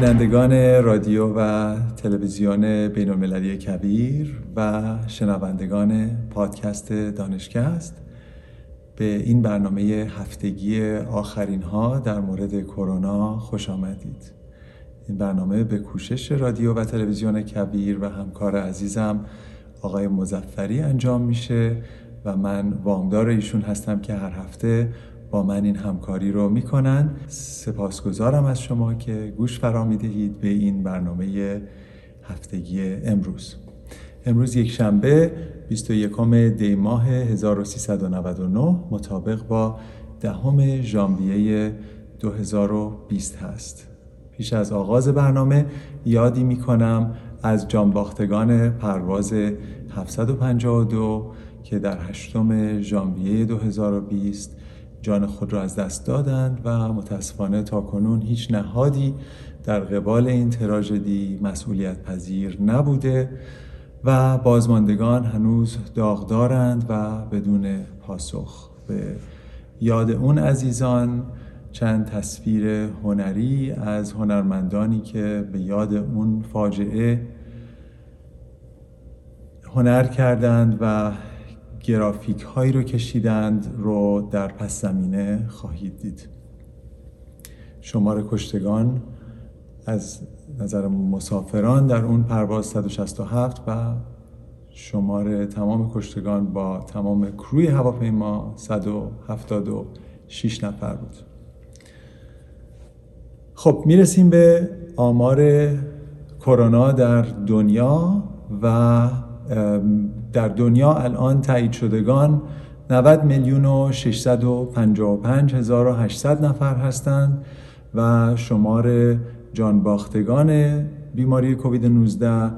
بینندگان رادیو و تلویزیون بین المللی کبیر و شنوندگان پادکست دانشکست به این برنامه هفتگی آخرین ها در مورد کرونا خوش آمدید. این برنامه به کوشش رادیو و تلویزیون کبیر و همکار عزیزم آقای مزفری انجام میشه و من وامدار ایشون هستم که هر هفته با من این همکاری رو می‌کنن. سپاسگزارم از شما که گوش فرا می‌دهید به این برنامه هفتگی امروز. امروز یک شنبه 21 دی ماه 1399 مطابق با دهم ژانویه 2020 هست. پیش از آغاز برنامه یادی می‌کنم از جانباختگان پرواز 752 که در هشتم ژانویه 2020 جان خود را از دست دادند و متاسفانه تا کنون هیچ نهادی در قبال این تراژدی مسئولیت پذیر نبوده و بازماندگان هنوز داغدارند و بدون پاسخ. به یاد اون عزیزان چند تصویر هنری از هنرمندانی که به یاد اون فاجعه هنر کردند و گرافیک هایی رو کشیدند رو در پس زمینه خواهید دید. شمار کشتگان از نظر مسافران در اون پرواز 167 و شمار تمام کشتگان با تمام کروی هواپیما 176 نفر بود. خب می‌رسیم به آمار کرونا در دنیا و در دنیا الان تایید شدگان 90 میلیون و 655 هزار و 800 نفر هستند و شمار جانباختگان بیماری کووید 19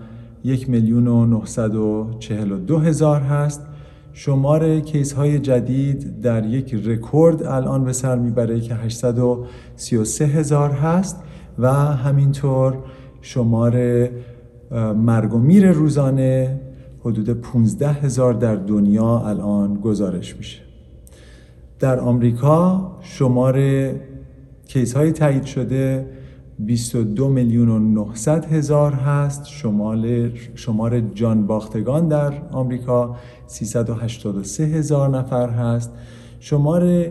یک میلیون و 942 هزار هست. شمار کیس های جدید در یک رکورد الان به سر می‌بره که 833 هزار هست و همینطور شمار مرگ و میر روزانه حدود 15 هزار در دنیا الان گزارش میشه. در آمریکا شمار کیس های تایید شده 22 میلیون و 900 هزار هست. شمال شمار جان باختگان در آمریکا 383 هزار نفر هست. شمار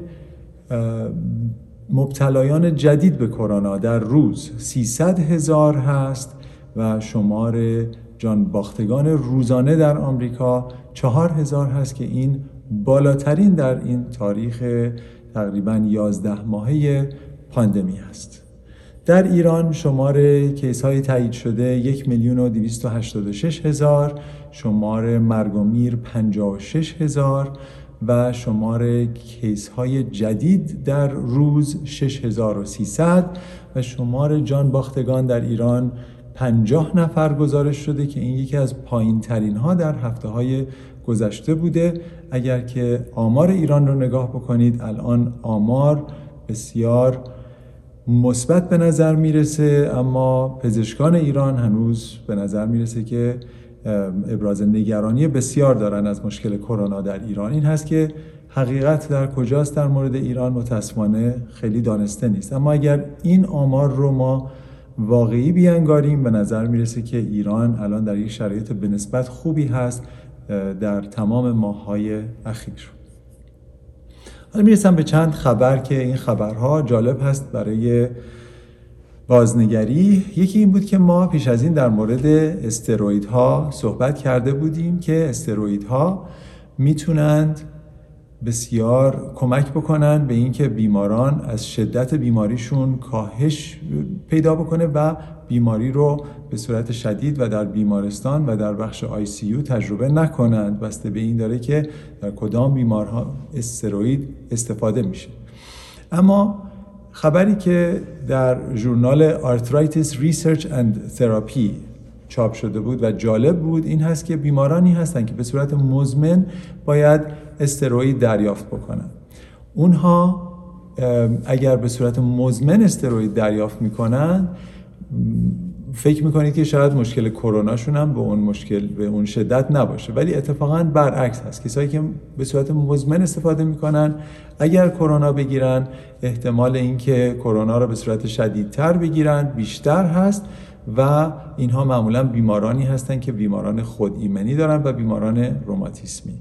مبتلایان جدید به کرونا در روز 300 هزار هست و شمار جان باختگان روزانه در آمریکا چهار هزار هست که این بالاترین در این تاریخ تقریبا یازده ماهه پاندمی است در ایران شمار کیس های تایید شده یک میلیون و دویست و هشتاد شش هزار شمار مرگ و میر پنجاه و شش هزار و شمار کیس های جدید در روز 6300 و شمار جان باختگان در ایران پنجاه نفر گزارش شده که این یکی از پایین ترین ها در هفته های گذشته بوده. اگر که آمار ایران رو نگاه بکنید الان آمار بسیار مثبت به نظر می‌رسه اما پزشکان ایران هنوز به نظر می‌رسه که ابراز نگرانی بسیار دارن از مشکل کرونا در ایران. این هست که حقیقت در کجاست در مورد ایران؟ متاسفانه خیلی دانسته نیست. اما اگر این آمار رو ما واقعی بیانگاریم به نظر می‌رسه که ایران الان در یک شرایط به نسبت خوبی هست در تمام ماههای اخیر. حالا می‌رسم به چند خبر که این خبرها جالب هست برای بازنگری. یکی این بود که ما پیش از این در مورد استرویدها صحبت کرده بودیم که استرویدها می‌تونند بسیار کمک بکنن به اینکه بیماران از شدت بیماریشون کاهش پیدا بکنه و بیماری رو به صورت شدید و در بیمارستان و در بخش آی سی یو تجربه نکنند. بسته به این داره که در کدام بیمارها استروید استفاده میشه. اما خبری که در ژورنال Arthritis Research and Therapy چاپ شده بود و جالب بود این هست که بیمارانی هستند که به صورت مزمن باید استروید دریافت بکنن اونها اگر به صورت مزمن استروید دریافت می‌کنن فکر می‌کنید که شاید مشکل کروناشون هم به اون مشکل به اون شدت نباشه. ولی اتفاقا برعکس هست. کسایی که به صورت مزمن استفاده می‌کنن اگر کرونا بگیرن احتمال اینکه کرونا رو به صورت شدیدتر بگیرن بیشتر هست و اینها معمولا بیمارانی هستند که بیماران خود ایمنی دارن و بیماران روماتیسمی.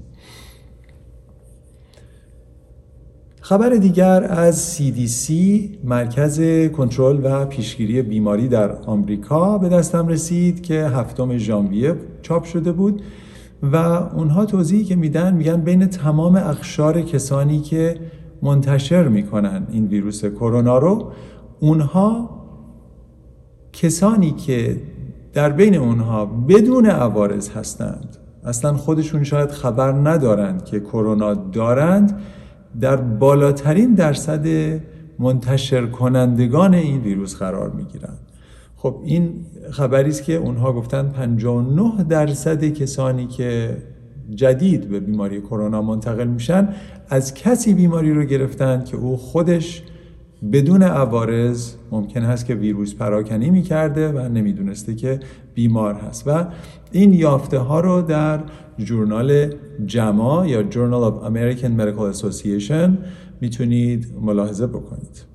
خبر دیگر از CDC مرکز کنترل و پیشگیری بیماری در آمریکا به دستم رسید که هفتم ژانویه چاپ شده بود و اونها توضیحی که میدن میگن بین تمام اخشار کسانی که منتشر می‌کنن این ویروس کرونا رو اونها کسانی که در بین اونها بدون عوارض هستند. اصلا خودشون شاید خبر ندارند که کرونا دارند. در بالاترین درصد منتشر کنندگان این ویروس قرار می گیرند خب این خبری است که اونها گفتن 59 درصد کسانی که جدید به بیماری کرونا منتقل میشن از کسی بیماری رو گرفتن که او خودش بدون عوارض ممکن هست که ویروس پراکنی می‌کرده و نمی‌دونسته که بیمار هست. و این یافته ها رو در جورنال جما یا Journal of American Medical Association می‌تونید ملاحظه بکنید.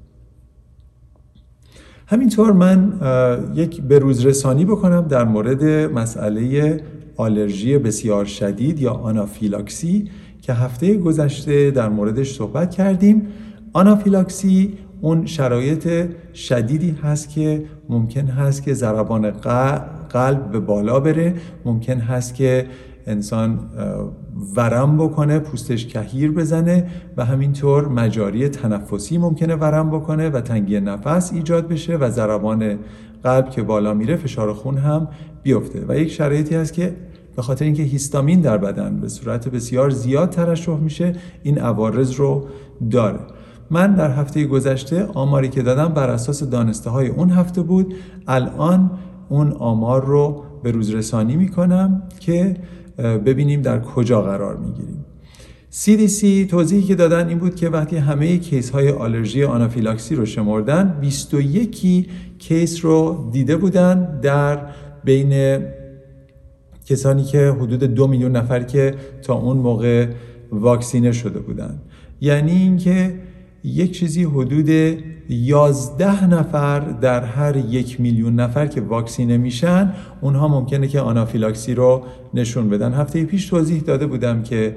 همینطور من یک بروز رسانی بکنم در مورد مسئله آلرژی بسیار شدید یا آنافیلاکسی که هفته گذشته در موردش صحبت کردیم. آنافیلاکسی اون شرایط شدیدی هست که ممکن هست که ضربان قلب به بالا بره. ممکن هست که انسان ورم بکنه پوستش کهیر بزنه و همینطور مجاری تنفسی ممکنه ورم بکنه و تنگی نفس ایجاد بشه و ضربان قلب که بالا میره فشار خون هم بیفته. و یک شرایطی هست که به خاطر اینکه هیستامین در بدن به صورت بسیار زیاد ترشح میشه این عوارض رو داره. من در هفته گذشته آماری که دادم بر اساس دانسته های اون هفته بود. الان اون آمار رو به روز رسانی می‌کنم که ببینیم در کجا قرار می‌گیریم. CDC توضیحی که دادن این بود که وقتی همه کیس های آلرژی آنافیلاکسی رو شمردن 21 کیس رو دیده بودن در بین کسانی که حدود دو میلیون نفر که تا اون موقع واکسینه شده بودن. یعنی اینکه یک چیزی حدود 11 نفر در هر یک میلیون نفر که واکسینه میشن اونها ممکنه که آنافیلاکسی رو نشون بدن. هفته پیش توضیح داده بودم که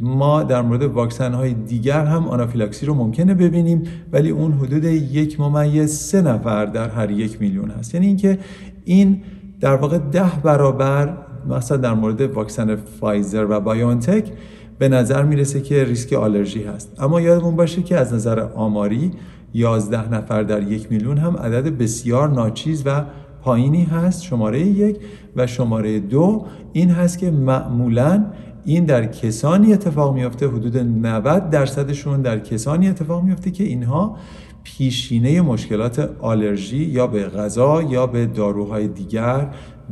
ما در مورد واکسن های دیگر هم آنافیلاکسی رو ممکنه ببینیم ولی اون حدود یک ممیز سه نفر در هر یک میلیون هست. یعنی اینکه این در واقع ده برابر مثلا در مورد واکسن فایزر و بایونتک به نظر می‌رسه که ریسک آلرژی هست. اما یادمون باشه که از نظر آماری 11 نفر در یک میلیون هم عدد بسیار ناچیز و پایینی هست. شماره یک و شماره دو این هست که معمولا این در کسانی اتفاق میافته. حدود 90 درصدشون در کسانی اتفاق میافته که اینها پیشینه مشکلات آلرژی یا به غذا یا به داروهای دیگر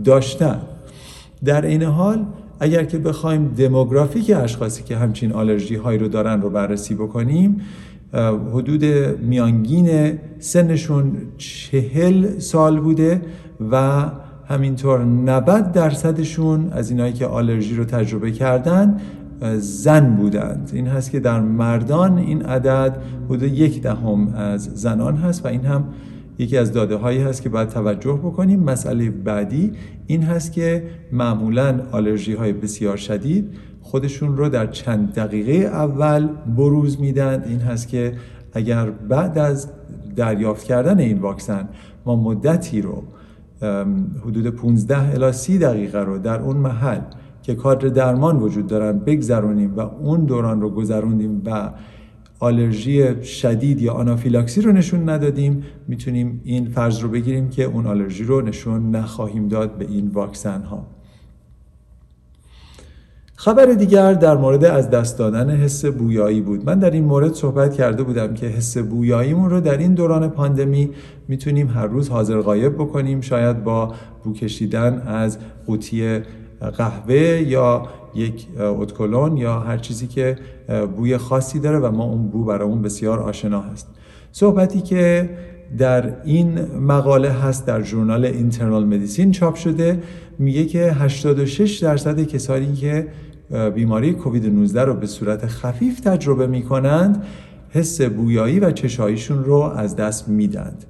داشتن. در این حال اگر که بخوایم دموگرافیک اشخاصی که همچین آلرژی هایی رو دارن رو بررسی بکنیم حدود میانگین سنشون چهل سال بوده و همینطور 90 درصدشون از اینایی که آلرژی رو تجربه کردن زن بودند. این هست که در مردان این عدد حدود یک دهم از زنان هست و این هم یکی از داده هایی هست که باید توجه بکنیم. مسئله بعدی این هست که معمولا آلرژی های بسیار شدید خودشون رو در چند دقیقه اول بروز میدن. این هست که اگر بعد از دریافت کردن این واکسن ما مدتی رو حدود 15 الی 30 دقیقه رو در اون محل که کادر درمان وجود دارن بگذرونیم و اون دوران رو گذروندیم و آلرژی شدید یا آنافیلاکسی رو نشون ندادیم می‌تونیم این فرض رو بگیریم که اون آلرژی رو نشون نخواهیم داد به این واکسن ها خبر دیگر در مورد از دست دادن حس بویایی بود. من در این مورد صحبت کرده بودم که حس بویاییمون رو در این دوران پاندمی می‌تونیم هر روز حاضر غایب بکنیم شاید با بو کشیدن از قوطی قهوه یا یک اتکلون یا هر چیزی که بوی خاصی داره و ما اون بو برامون بسیار آشنا هست. صحبتی که در این مقاله هست در ژورنال اینترنال مدیسین چاپ شده میگه که 86 درصد کسانی که بیماری کووید 19 رو به صورت خفیف تجربه می‌کنند حس بویایی و چشاییشون رو از دست میدند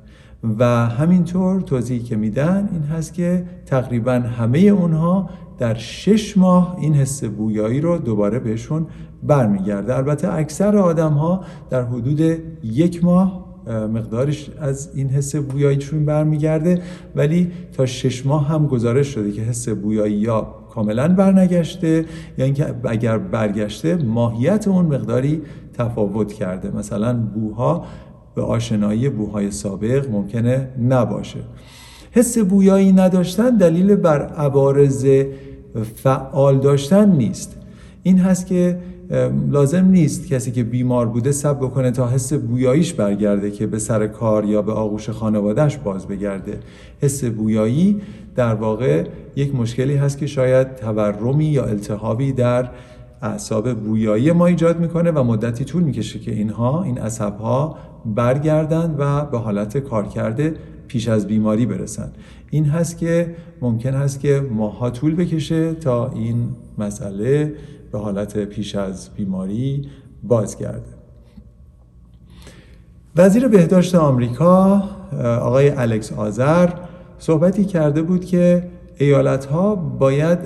و همینطور توضیحی که میدن این هست که تقریبا همه اونها در شش ماه این حس بویایی رو دوباره بهشون برمیگرده. البته اکثر آدم ها در حدود یک ماه مقدارش از این حس بویاییشون برمیگرده ولی تا شش ماه هم گزارش شده که حس بویایی یا کاملا برنگشته یا اینکه اگر برگشته ماهیت اون مقداری تفاوت کرده. مثلا بوها به آشنایی بوهای سابق ممکنه نباشه. حس بویایی نداشتن دلیل بر عوارض فعال داشتن نیست. این هست که لازم نیست کسی که بیمار بوده سب بکنه تا حس بویاییش برگرده که به سر کار یا به آغوش خانوادهش باز بگرده. حس بویایی در واقع یک مشکلی هست که شاید تورمی یا التهابی در اعصاب بویایی ما ایجاد می‌کنه و مدتی طول می‌کشه که اینها این عصبها برگردند و به حالت کارکرد پیش از بیماری برسن. این هست که ممکن هست که ماها طول بکشه تا این مسئله به حالت پیش از بیماری بازگرده. وزیر بهداشت آمریکا آقای الکس آذر صحبتی کرده بود که ایالت ها باید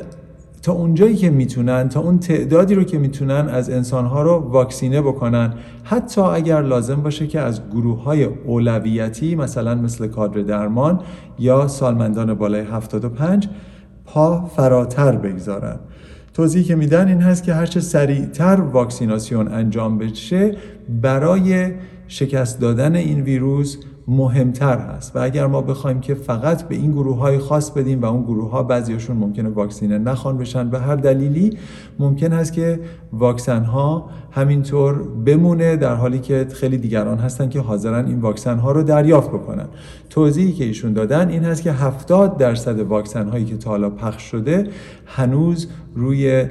تا اونجایی که می‌تونن تا اون تعدادی رو که می‌تونن از انسانها رو واکسینه بکنن. حتی اگر لازم باشه که از گروه های اولویتی مثلا مثل کادر درمان یا سالمندان بالای 75 پا فراتر بگذارن. توضیحی که میدن این هست که هرچه سریعتر واکسیناسیون انجام بشه برای شکست دادن این ویروس مهمتر هست. و اگر ما بخوایم که فقط به این گروه های خاص بدیم و اون گروه ها بعضیشون ممکنه واکسینه نخوان بشن به هر دلیلی ممکن هست که واکسن ها همینطور بمونه در حالی که خیلی دیگران هستن که حاضرن این واکسن ها رو دریافت بکنن. توضیحی که ایشون دادن این هست که 70 درصد واکسن هایی که تا حالا پخش شده هنوز روی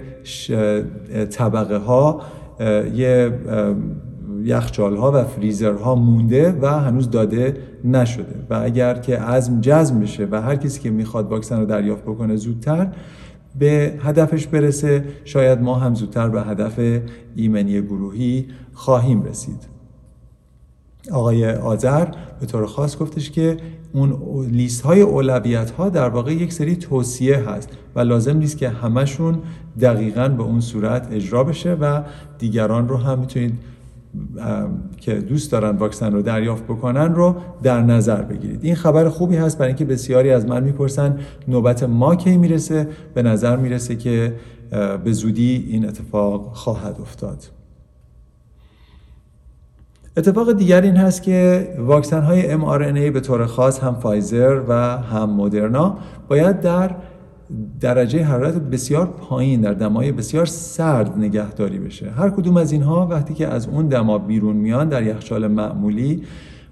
طبقه ها یه یخچال ها و فریزر ها مونده و هنوز داده نشده. و اگر که عزم جزم بشه و هر کسی که می‌خواد واکسن رو دریافت بکنه زودتر به هدفش برسه. شاید ما هم زودتر به هدف ایمنی گروهی خواهیم رسید. آقای آذر به طور خاص گفتش که اون لیست های اولویت ها در واقع یک سری توصیه هست و لازم نیست که همشون دقیقا به اون صورت اجرا بشه و دیگران رو هم می‌تونید که دوست دارن واکسن رو دریافت بکنن رو در نظر بگیرید. این خبر خوبی هست برای اینکه بسیاری از من می‌پرسن نوبت ما کی می‌رسه. به نظر می‌رسه که به زودی این اتفاق خواهد افتاد. اتفاق دیگر این هست که واکسن های mRNA به طور خاص هم فایزر و هم مدرنا باید در درجه حرارت بسیار پایین در دمای بسیار سرد نگهداری بشه. هر کدوم از اینها وقتی که از اون دما بیرون میان در یخچال معمولی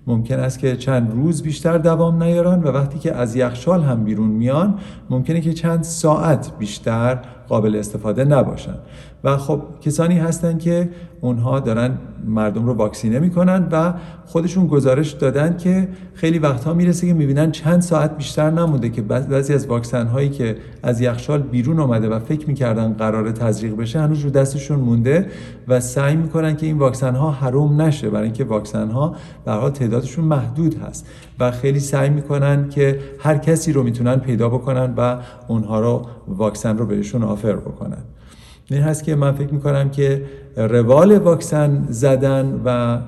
ممکن است که چند روز بیشتر دوام نیارن و وقتی که از یخچال هم بیرون میان ممکنه که چند ساعت بیشتر قابل استفاده نباشن. و خب کسانی هستن که اونها دارن مردم رو واکسینه می‌کنن و خودشون گزارش دادن که خیلی وقتها می‌رسه که می‌بینن چند ساعت بیشتر نمونده که بعضی از واکسن هایی که از یخچال بیرون اومده و فکر می‌کردن قرار تزریق بشه هنوز رو دستشون مونده و سعی می‌کنن که این واکسن ها حروم نشه برای اینکه واکسن ها به تعدادشون محدود هست و خیلی سعی می‌کنن که هر کسی رو می‌تونن پیدا بکنن و اونها رو واکسن رو بهشون آفر بکنن. این هست که من فکر می‌کنم که روال واکسن زدن و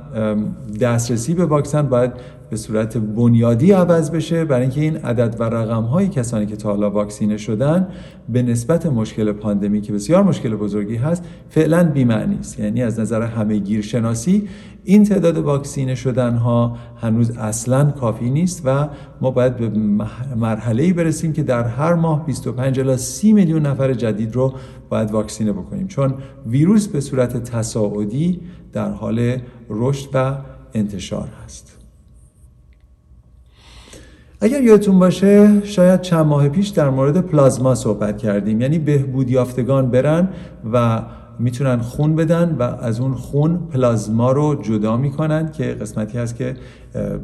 دسترسی به واکسن باید به صورت بنیادی عوض بشه. برای اینکه این عدد و رقم های کسانی که تا حالا واکسینه شدن به نسبت مشکل پاندمی که بسیار مشکل بزرگی هست فعلا بی‌معنی است. یعنی از نظر همه شناسی این تعداد واکسینه شدن ها هنوز اصلا کافی نیست و ما باید به مرحله برسیم که در هر ماه 25 الی 30 میلیون نفر جدید رو باید واکسینه بکنیم. چون ویروس به صورت تصاعدی در حال رشد و انتشار هست. اگر یادتون باشه شاید چند ماه پیش در مورد پلازما صحبت کردیم. یعنی بهبود یافتگان برن و می‌تونن خون بدن و از اون خون پلازما رو جدا می‌کنن که قسمتی هست که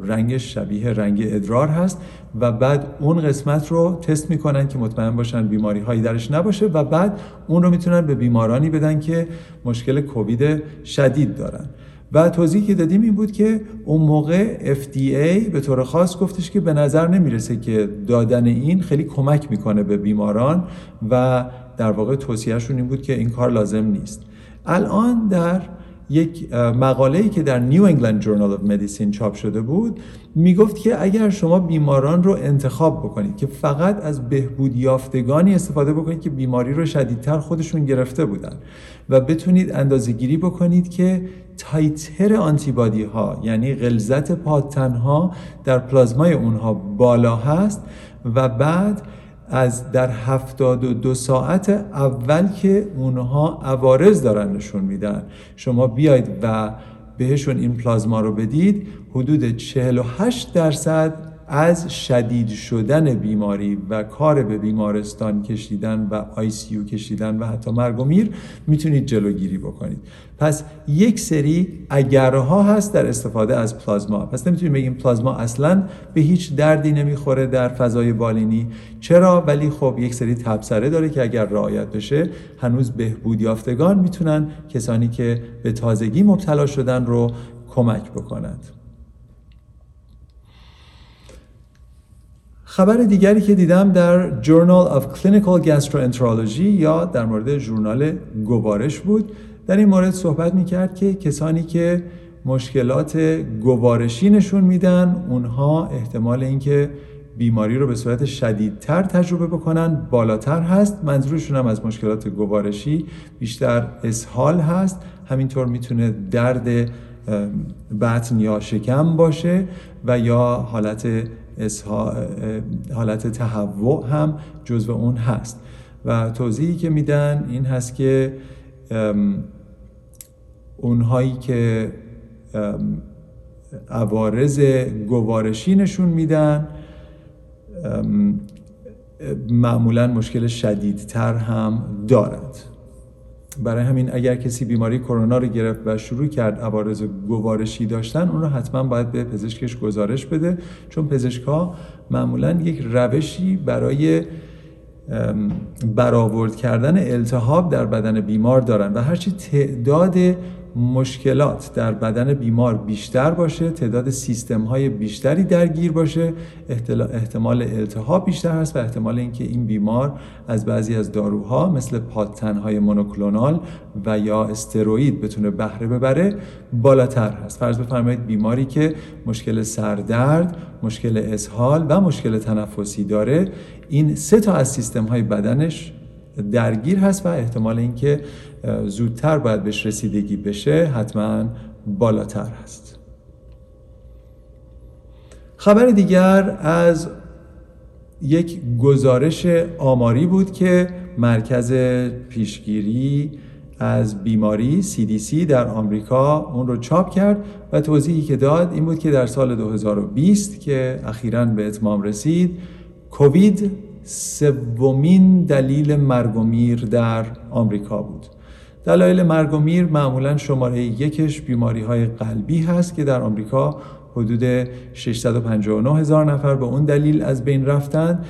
رنگش شبیه رنگ ادرار هست و بعد اون قسمت رو تست می‌کنن که مطمئن باشن بیماری هایی درش نباشه و بعد اون رو می‌تونن به بیمارانی بدن که مشکل کووید شدید دارن. و توضیحی که دادیم این بود که اون موقع FDA به طور خاص گفتش که به نظر نمی‌رسه که دادن این خیلی کمک می‌کنه به بیماران و در واقع توصیهشون این بود که این کار لازم نیست. الان در یک مقاله که در نیو انگلند جورنال اف مدیسین چاپ شده بود می‌گفت که اگر شما بیماران رو انتخاب بکنید که فقط از بهبود یافتگانی استفاده بکنید که بیماری رو شدیدتر خودشون گرفته بودن و بتونید اندازه گیری بکنید که تایتر آنتیبادی ها یعنی غلظت پادتن ها در پلازمای اونها بالا هست و بعد از در 72 ساعت اول که اونها عوارض دارن نشون میدن. شما بیاید و بهشون این پلازما رو بدید حدود 48 درصد از شدید شدن بیماری و کار به بیمارستان کشیدن و آی سی کشیدن و حتی مرگ و میر می‌تونید جلوگیری بکنید. پس یک سری اگرها هست در استفاده از پلازما. پس نمی‌تونیم بگیم پلازما اصلا به هیچ دردی نمی‌خوره در فضای بالینی. چرا؟ ولی خب یک سری تبصره داره که اگر رعایت بشه هنوز بهبود یافتگان می‌تونن کسانی که به تازگی مبتلا شدن رو کمک بکنند. خبر دیگری که دیدم در Journal of Clinical Gastroenterology یا در مورد ژورنال گوارش بود. در این مورد صحبت می‌کرد که کسانی که مشکلات گوارشی نشون میدن اونها احتمال اینکه بیماری رو به صورت شدیدتر تجربه بکنن بالاتر هست. منظورشون هم از مشکلات گوارشی بیشتر اسهال هست. همینطور می‌تونه درد بطن یا شکم باشه و یا حالت حالت تهوع هم جزو اون هست. و توضیحی که میدن این هست که اونهایی که عوارض گوارشی نشون میدن معمولا مشکل شدیدتر هم دارد. برای همین اگر کسی بیماری کرونا رو گرفت و شروع کرد عوارض گوارشی داشتن اون رو حتما باید به پزشکش گزارش بده. چون پزشک ها معمولا یک روشی برای برآورد کردن التهاب در بدن بیمار دارن و هرچی تعداد مشکلات در بدن بیمار بیشتر باشه تعداد سیستم های بیشتری درگیر باشه احتمال التهاب بیشتر هست و احتمال اینکه این بیمار از بعضی از داروها مثل های مونوکلونال و یا استروئید بتونه بهره ببره بالاتر هست. فرض بفرمایید بیماری که مشکل سردرد مشکل اسهال و مشکل تنفسی داره این سه تا از سیستم های بدنش درگیر هست و احتمال اینکه زودتر باید بهش رسیدگی بشه حتما بالاتر هست. خبر دیگر از یک گزارش آماری بود که مرکز پیشگیری از بیماری CDC در آمریکا اون رو چاپ کرد و توضیحی که داد این بود که در سال 2020 که اخیرا به اتمام رسید کووید سومین دلیل مرگ و میر در آمریکا بود. دلایل مرگ و میر معمولا شماره یکش بیماری های قلبی هست که در آمریکا حدود 659 هزار نفر به اون دلیل از بین رفتن.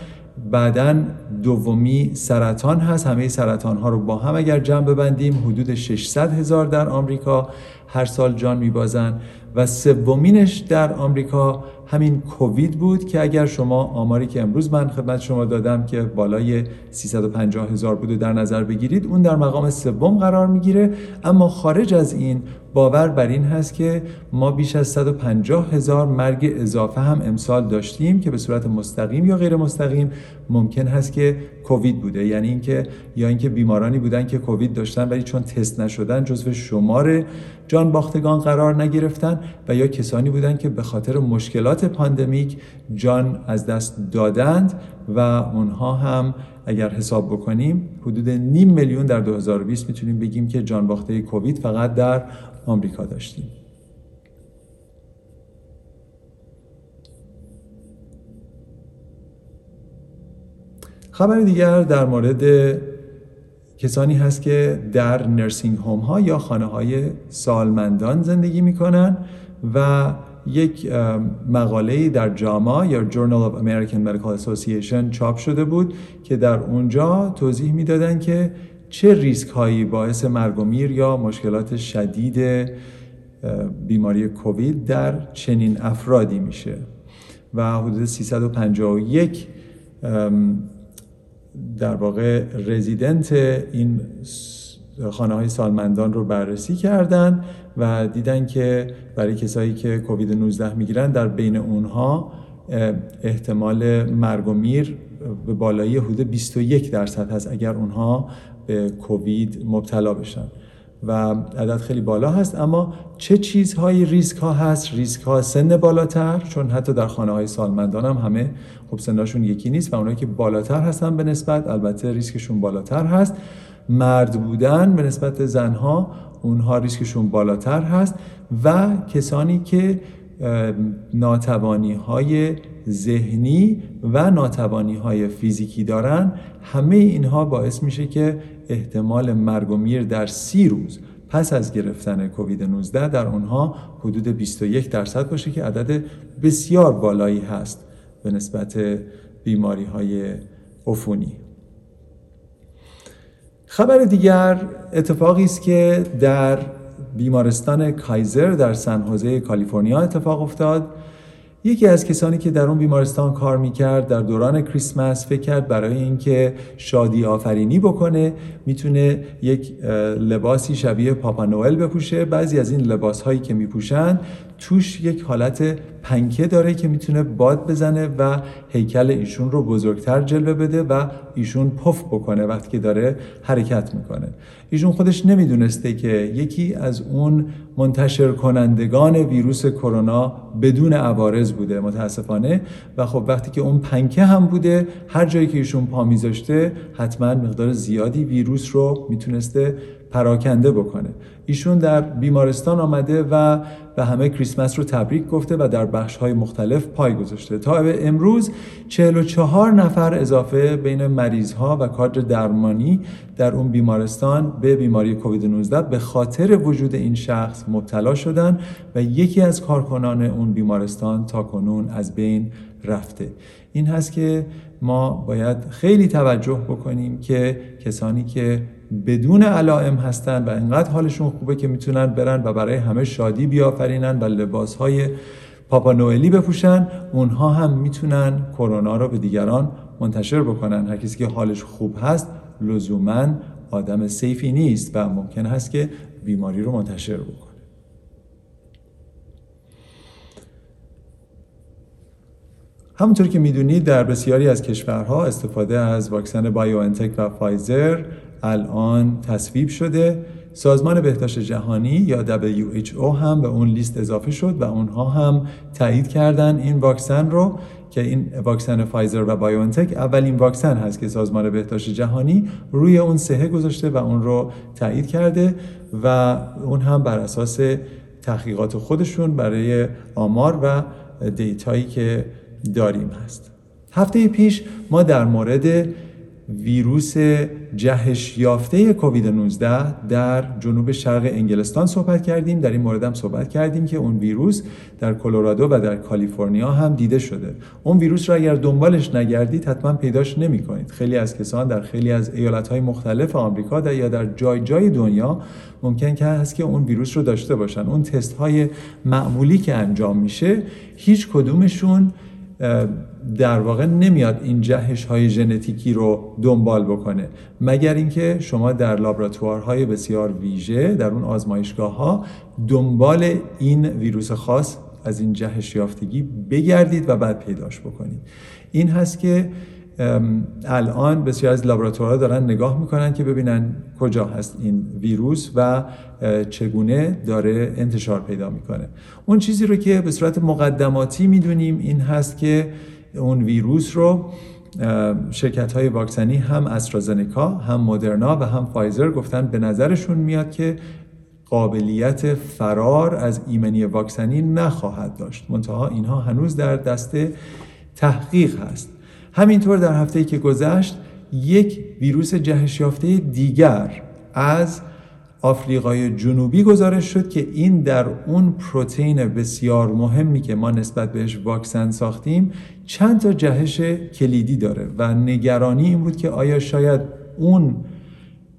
بعدا دومی سرطان هست. همه سرطان ها رو با هم اگر جمع ببندیم حدود 600 هزار در آمریکا هر سال جان میبازن. و سومینش در آمریکا همین کووید بود که اگر شما آماری که امروز من خدمت شما دادم که بالای 350 هزار بود در نظر بگیرید اون در مقام سوم قرار می‌گیره. اما خارج از این باور بر این هست که ما بیش از 150 هزار مرگ اضافه هم امسال داشتیم که به صورت مستقیم یا غیر مستقیم ممکن هست که کووید بوده. یعنی اینکه یا اینکه بیمارانی بودن که کووید داشتن ولی چون تست نشدن جزو شمار جان باختگان قرار نگرفتن و یا کسانی بودن که به خاطر مشکلات پاندمیک جان از دست دادند و اونها هم اگر حساب بکنیم حدود نیم میلیون در 2020 می‌تونیم بگیم که جان باخته کووید فقط در آمریکا داشتیم. خبر دیگر در مورد کسانی هست که در نرسینگ هوم ها یا خانه های سالمندان زندگی می‌کنن و یک مقاله در جاما یا Journal of American Medical Association چاپ شده بود که در اونجا توضیح می‌دادن که چه ریسک هایی باعث مرگ و میر یا مشکلات شدید بیماری کووید در چنین افرادی میشه. و حدود 351 در واقع رزیدنت این خانه های سالمندان رو بررسی کردن و دیدن که برای کسایی که کووید 19 می‌گیرن در بین اونها احتمال مرگ و میر به بالایی حدود 21 درصد هست اگر اونها به کووید مبتلا بشن و عدد خیلی بالا هست. اما چه چیزهایی ریسک ها هست؟ ریسک ها سن بالاتر چون حتی در خانه های سالمندان هم همه خب سنشون یکی نیست و اونایی که بالاتر هستن به نسبت البته ریسکشون بالاتر هست. مرد بودن به نسبت زنها اونها ریسکشون بالاتر هست و کسانی که ناتوانی های ذهنی و ناتوانی های فیزیکی دارن همه اینها باعث میشه که احتمال مرگ و میر در سی روز پس از گرفتن کووید 19 در اونها حدود 21 درصد باشه که عدد بسیار بالایی هست به نسبت بیماری های عفونی. خبر دیگر اتفاقی است که در بیمارستان کایزر در سن حوزه کالیفرنیا اتفاق افتاد. یکی از کسانی که در اون بیمارستان کار می‌کرد در دوران کریسمس فکر کرد برای اینکه شادی آفرینی بکنه می‌تونه یک لباسی شبیه پاپا نوئل بپوشه. بعضی از این لباس هایی که میپوشن توش یک حالت پنکه داره که می‌تونه باد بزنه و هیکل ایشون رو بزرگتر جلوه بده و ایشون پف بکنه وقتی که داره حرکت می‌کنه. ایشون خودش نمی‌دونسته که یکی از اون منتشر کنندگان ویروس کرونا بدون عوارض بوده متاسفانه. و خب وقتی که اون پنکه هم بوده هر جایی که ایشون پا میذاشته حتما مقدار زیادی ویروس رو می‌تونسته پراکنده بکنه. ایشون در بیمارستان آمده و به همه کریسمس رو تبریک گفته و در بخش های مختلف پای گذاشته. تا به امروز 44 نفر اضافه بین مریض ها و کادر درمانی در اون بیمارستان به بیماری کووید 19 به خاطر وجود این شخص مبتلا شدن و یکی از کارکنان اون بیمارستان تا کنون از بین رفته. این هست که ما باید خیلی توجه بکنیم که کسانی که بدون علائم هستن و انقدر حالشون خوبه که می‌تونن برن و برای همه شادی بیافرینن و لباس های پاپا نوئلی بپوشن اونها هم می‌تونن کرونا رو به دیگران منتشر بکنن. هر کسی که حالش خوب هست لزوما آدم سیفی نیست و ممکن هست که بیماری رو منتشر بکنه. همونطور که می‌دونید در بسیاری از کشورها استفاده از واکسن بایوانتک و فایزر الان تصویب شده. سازمان بهداشت جهانی یا WHO هم به اون لیست اضافه شد و اونها هم تایید کردن این واکسن رو که این واکسن فایزر و بایونتک اولین واکسن هست که سازمان بهداشت جهانی روی اون سهه گذاشته و اون رو تایید کرده و اون هم بر اساس تحقیقات خودشون برای آمار و دیتایی که داریم هست. هفته پیش ما در مورد ویروس جهش یافته کووید 19 در جنوب شرق انگلستان صحبت کردیم. در این مورد هم صحبت کردیم که اون ویروس در کلرادو و در کالیفرنیا هم دیده شده. اون ویروس را اگر دنبالش نگردید حتما پیداش نمی کنید خیلی از کسان در خیلی از ایالت های مختلف آمریکا در یا در جای جای دنیا ممکن که هست که اون ویروس رو داشته باشن. اون تست های معمولی که انجام میشه هیچ کدومشون در واقع نمیاد این جهش های ژنتیکی رو دنبال بکنه. مگر اینکه شما در لابراتوارهای بسیار ویژه در اون آزمایشگاه ها دنبال این ویروس خاص از این جهش یافتگی بگردید و بعد پیداش بکنید. این هست که الان بسیار از لابراتوارها دارن نگاه می‌کنن که ببینن کجا هست این ویروس و چگونه داره انتشار پیدا می‌کنه. اون چیزی رو که به صورت مقدماتی می‌دونیم این هست که اون ویروس رو شرکت های واکسنی هم استرازنکا هم مدرنا و هم فایزر گفتن به نظرشون میاد که قابلیت فرار از ایمنی واکسنی نخواهد داشت. منتها اینها هنوز در دست تحقیق هست. همینطور در هفته که گذشت یک ویروس جهش یافته دیگر از آفریقای جنوبی گزارش شد که این در اون پروتئین بسیار مهمی که ما نسبت بهش واکسن ساختیم چند تا جهش کلیدی داره و نگرانی این بود که آیا شاید اون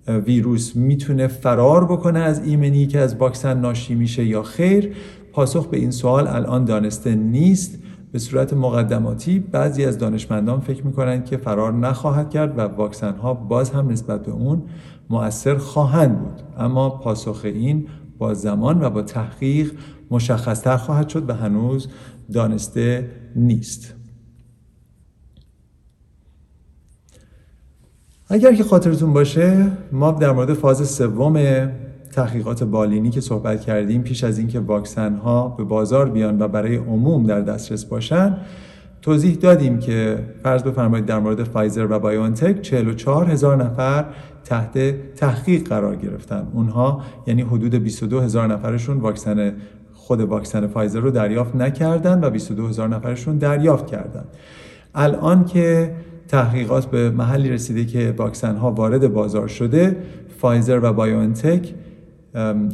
ویروس می‌تونه فرار بکنه از ایمنی که از واکسن ناشی میشه یا خیر. پاسخ به این سوال الان دانسته نیست. به صورت مقدماتی بعضی از دانشمندان فکر می‌کنند که فرار نخواهد کرد و واکسن ها باز هم نسبت به اون مؤثر خواهند بود. اما پاسخ این با زمان و با تحقیق مشخصتر خواهد شد و هنوز دانسته نیست. اگر که خاطرتون باشه ما در مورد فاز سوم تحقیقات بالینی که صحبت کردیم پیش از اینکه واکسن ها به بازار بیان و برای عموم در دسترس باشن توضیح دادیم که فرض بفرمایید در مورد فایزر و بایونتک 44 هزار نفر تحت تحقیق قرار گرفتن. اونها یعنی حدود 22 هزار نفرشون واکسن خود واکسن فایزر رو دریافت نکردن و 22 هزار نفرشون دریافت کردن. الان که تحقیقات به محلی رسیده که واکسن ها وارد بازار شده فایزر و بایونتک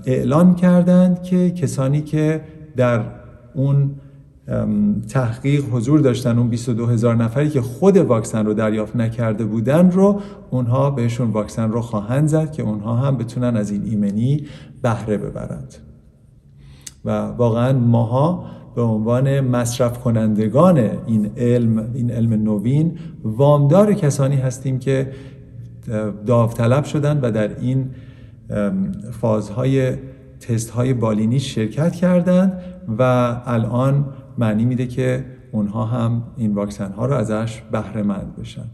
اعلان کردند که کسانی که در اون تحقیق حضور داشتن اون 22 هزار نفری که خود واکسن رو دریافت نکرده بودن رو اونها بهشون واکسن رو خواهند زد که اونها هم بتونن از این ایمنی بهره ببرند. و واقعا ماها به عنوان مصرف کنندگان این علم این علم نوین وامدار کسانی هستیم که داوطلب شدن و در این فازهای تست های بالینی شرکت کردند و الان معنی میده که اونها هم این واکسن ها رو ازش بهره مند بشن.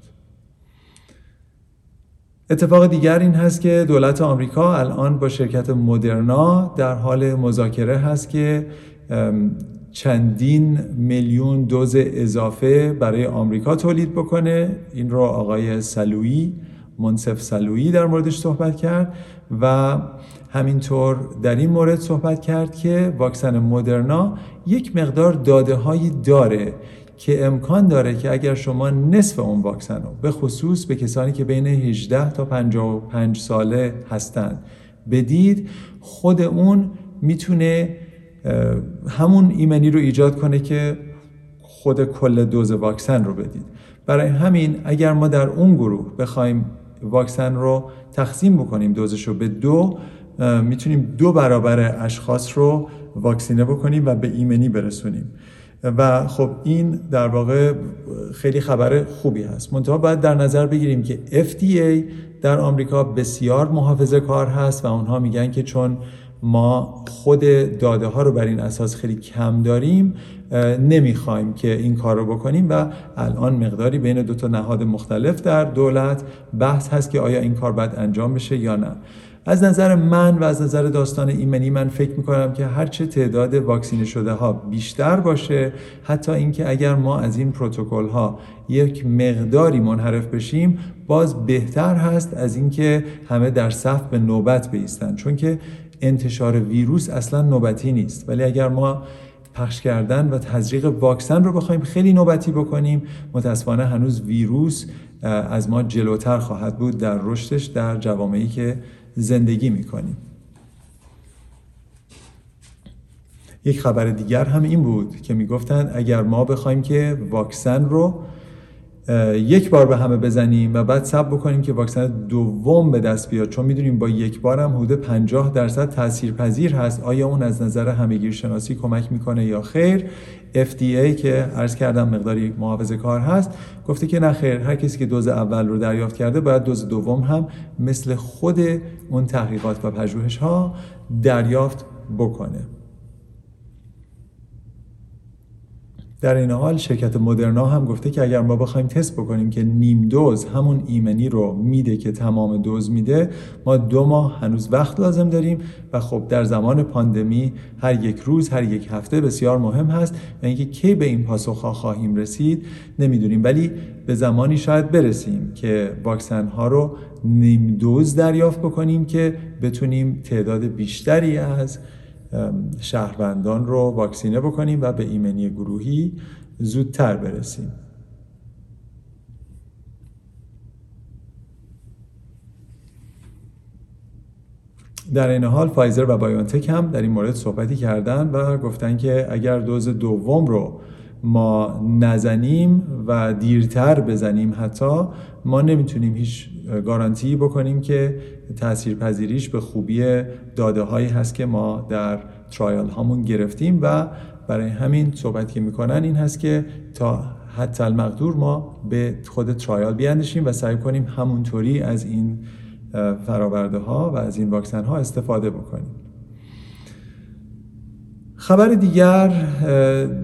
اتفاق دیگر این هست که دولت آمریکا الان با شرکت مدرنا در حال مذاکره هست که چندین میلیون دوز اضافه برای آمریکا تولید بکنه. این رو آقای سلویی منصف سلویی در موردش صحبت کرد. و همینطور در این مورد صحبت کرد که واکسن مدرنا یک مقدار داده هایی داره که امکان داره که اگر شما نصف اون واکسن رو به خصوص به کسانی که بین 18 تا 55 ساله هستند بدید خود اون می‌تونه همون ایمنی رو ایجاد کنه که خود کل دوز واکسن رو بدید. برای همین اگر ما در اون گروه بخوایم واکسن رو تقسیم بکنیم دوزش رو به دو می‌تونیم دو برابر اشخاص رو واکسینه بکنیم و به ایمنی برسونیم. و خب این در واقع خیلی خبر خوبی هست. منتها باید در نظر بگیریم که FDA در آمریکا بسیار محافظه کار هست و اونها میگن که چون ما خود داده ها رو بر این اساس خیلی کم داریم نمی‌خوایم که این کار رو بکنیم و الان مقداری بین دو تا نهاد مختلف در دولت بحث هست که آیا این کار باید انجام بشه یا نه. از نظر من و از نظر داستان ایمنی من فکر می‌کنم که هرچه تعداد واکسینه شده ها بیشتر باشه حتی اینکه اگر ما از این پروتکل ها یک مقداری منحرف بشیم باز بهتر هست از اینکه همه در صف به نوبت بیستن. چون که انتشار ویروس اصلا نوبتی نیست. ولی اگر ما پخش کردن و تزریق واکسن رو بخوایم خیلی نوبتی بکنیم متاسفانه هنوز ویروس از ما جلوتر خواهد بود در رشدش در جوامعی که زندگی می‌کنیم. یک خبر دیگر هم این بود که می‌گفتند اگر ما بخوایم که واکسن رو یک بار به همه بزنیم و بعد سب بکنیم که واکسن دوم به دست بیاد. چون می‌دونیم با یک بار هم حدود 50 درصد تاثیرپذیر هست. آیا اون از نظر همگیر شناسی کمک می‌کنه یا خیر؟ FDA که عرض کردم مقداری محافظه کار هست گفته که نه خیر. هر کسی که دوز اول رو دریافت کرده باید دوز دوم هم مثل خود اون تحقیقات و پژوهش ها دریافت بکنه. در این حال شرکت مدرنا هم گفته که اگر ما بخوایم تست بکنیم که نیم دوز همون ایمنی رو میده که تمام دوز میده ما دو ماه هنوز وقت لازم داریم و خب در زمان پاندمی هر یک روز هر یک هفته بسیار مهم هست و اینکه کی به این پاسخ خواهیم رسید نمی‌دونیم. ولی به زمانی شاید برسیم که واکسن ها رو نیم دوز دریافت بکنیم که بتونیم تعداد بیشتری از شهروندان رو واکسینه بکنیم و به ایمنی گروهی زودتر برسیم. در این حال فایزر و بایونتک هم در این مورد صحبتی کردن و گفتن که اگر دوز دوم رو ما نزنیم و دیرتر بزنیم حتی ما نمی‌تونیم هیچ گارانتی بکنیم که تأثیر پذیریش به خوبی داده هایی هست که ما در ترایل هامون گرفتیم و برای همین صحبت که می‌کنن این هست که تا حتی المقدور ما به خود ترایال بیاندیشیم و سعی کنیم همونطوری از این فراورده ها و از این واکسن ها استفاده بکنیم. خبر دیگر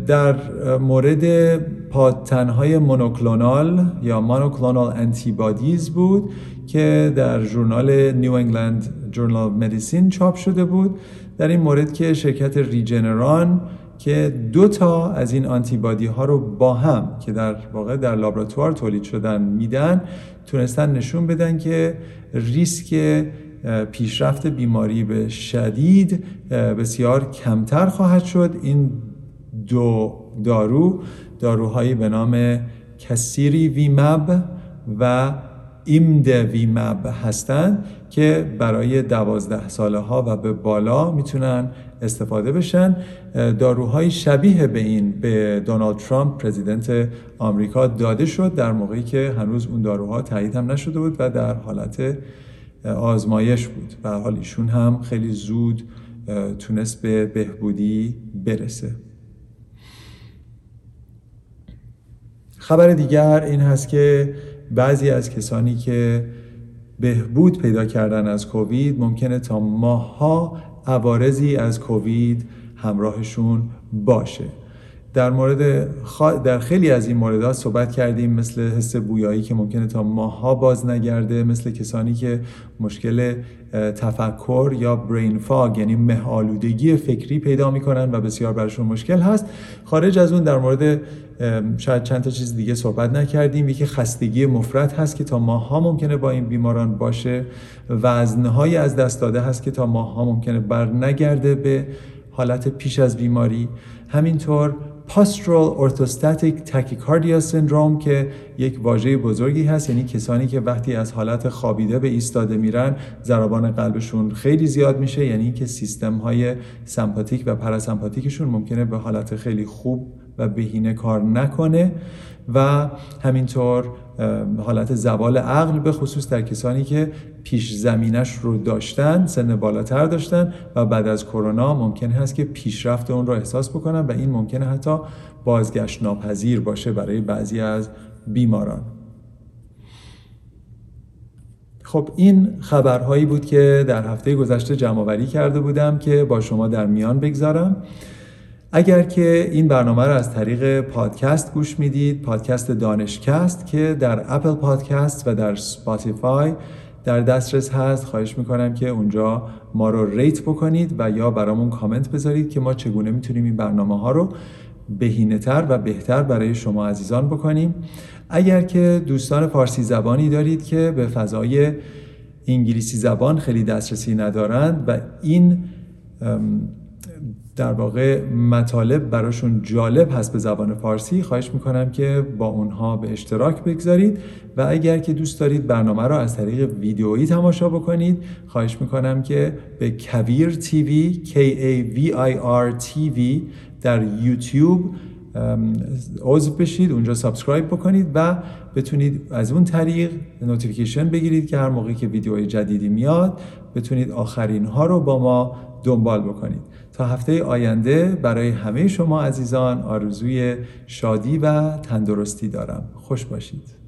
در مورد پادتنهای مونوکلونال یا monoclonal antibodies بود که در ژورنال New England Journal Medicine چاپ شده بود. در این مورد که شرکت Regeneron که دو تا از این آنتیبادی ها رو با هم که در واقع در لابراتوار تولید شدن میدن تونستن نشون بدن که ریسک پیشرفت بیماری به شدید بسیار کمتر خواهد شد. این دو دارو داروهایی به نام کسیری ویمب و ایمد ویمب هستند که برای دوازده ساله ها و به بالا می‌تونن استفاده بشن. داروهای شبیه به این به دونالد ترامپ پرزیدنت آمریکا داده شد در موقعی که هنوز اون داروها تایید هم نشده بود و در حالت آزمایش بود. و حال ایشون هم خیلی زود تونست به بهبودی برسه. خبر دیگر این هست که بعضی از کسانی که بهبود پیدا کردن از کووید ممکنه تا ماهها عوارضی از کووید همراهشون باشه. در مورد در خیلی از این موردها صحبت کردیم مثل حس بویایی که ممکنه تا ماها باز نگرده مثل کسانی که مشکل تفکر یا برین فاگ یعنی مهالودگی فکری پیدا می‌کنن و بسیار برشون مشکل هست. خارج از اون در مورد شاید چند تا چیز دیگه صحبت نکردیم. یکی خستگی مفرد هست که تا ماها ممکنه با این بیماران باشه وزنهایی از دست داده هست که تا ماها ممکنه بر نگرده به حالت پیش از بیماری. همینطور پاسترال ارتوستاتیک تاکیکاردیا سندروم که یک واژه بزرگی هست یعنی کسانی که وقتی از حالت خوابیده به ایستاده میرن ضربان قلبشون خیلی زیاد میشه یعنی که سیستم های سمپاتیک و پراسمپاتیکشون ممکنه به حالت خیلی خوب و بهینه کار نکنه و همینطور حالت زوال عقل به خصوص در کسانی که پیش زمینش رو داشتن سن بالاتر داشتن و بعد از کرونا ممکن هست که پیشرفت اون رو احساس بکنن و این ممکنه حتی بازگشت ناپذیر باشه برای بعضی از بیماران. خب این خبرهایی بود که در هفته گذشته جمع کرده بودم که با شما در میان بگذارم. اگر که این برنامه رو از طریق پادکست گوش می‌دید پادکست دانشکست که در Apple Podcast و در Spotify در دسترس هست خواهش می‌کنم که اونجا ما رو rate بکنید و یا برامون کامنت بذارید که ما چگونه می‌تونیم این برنامه ها رو بهینه‌تر و بهتر برای شما عزیزان بکنیم. اگر که دوستان فارسی زبانی دارید که به فضای انگلیسی زبان خیلی دسترسی ندارند و این در واقع مطالب براشون جالب هست به زبان فارسی خواهش می‌کنم که با اونها به اشتراک بگذارید و اگر که دوست دارید برنامه را از طریق ویدیویی تماشا بکنید خواهش می‌کنم که به Kavir TV K A V I R TV در یوتیوب عضو بشید اونجا subscribe بکنید و بتونید از اون طریق notification بگیرید که هر موقعی که ویدیوهای جدیدی میاد بتونید آخرین ها رو با ما دنبال بکنید. تا هفته آینده برای همه شما عزیزان آرزوی شادی و تندرستی دارم. خوش باشید.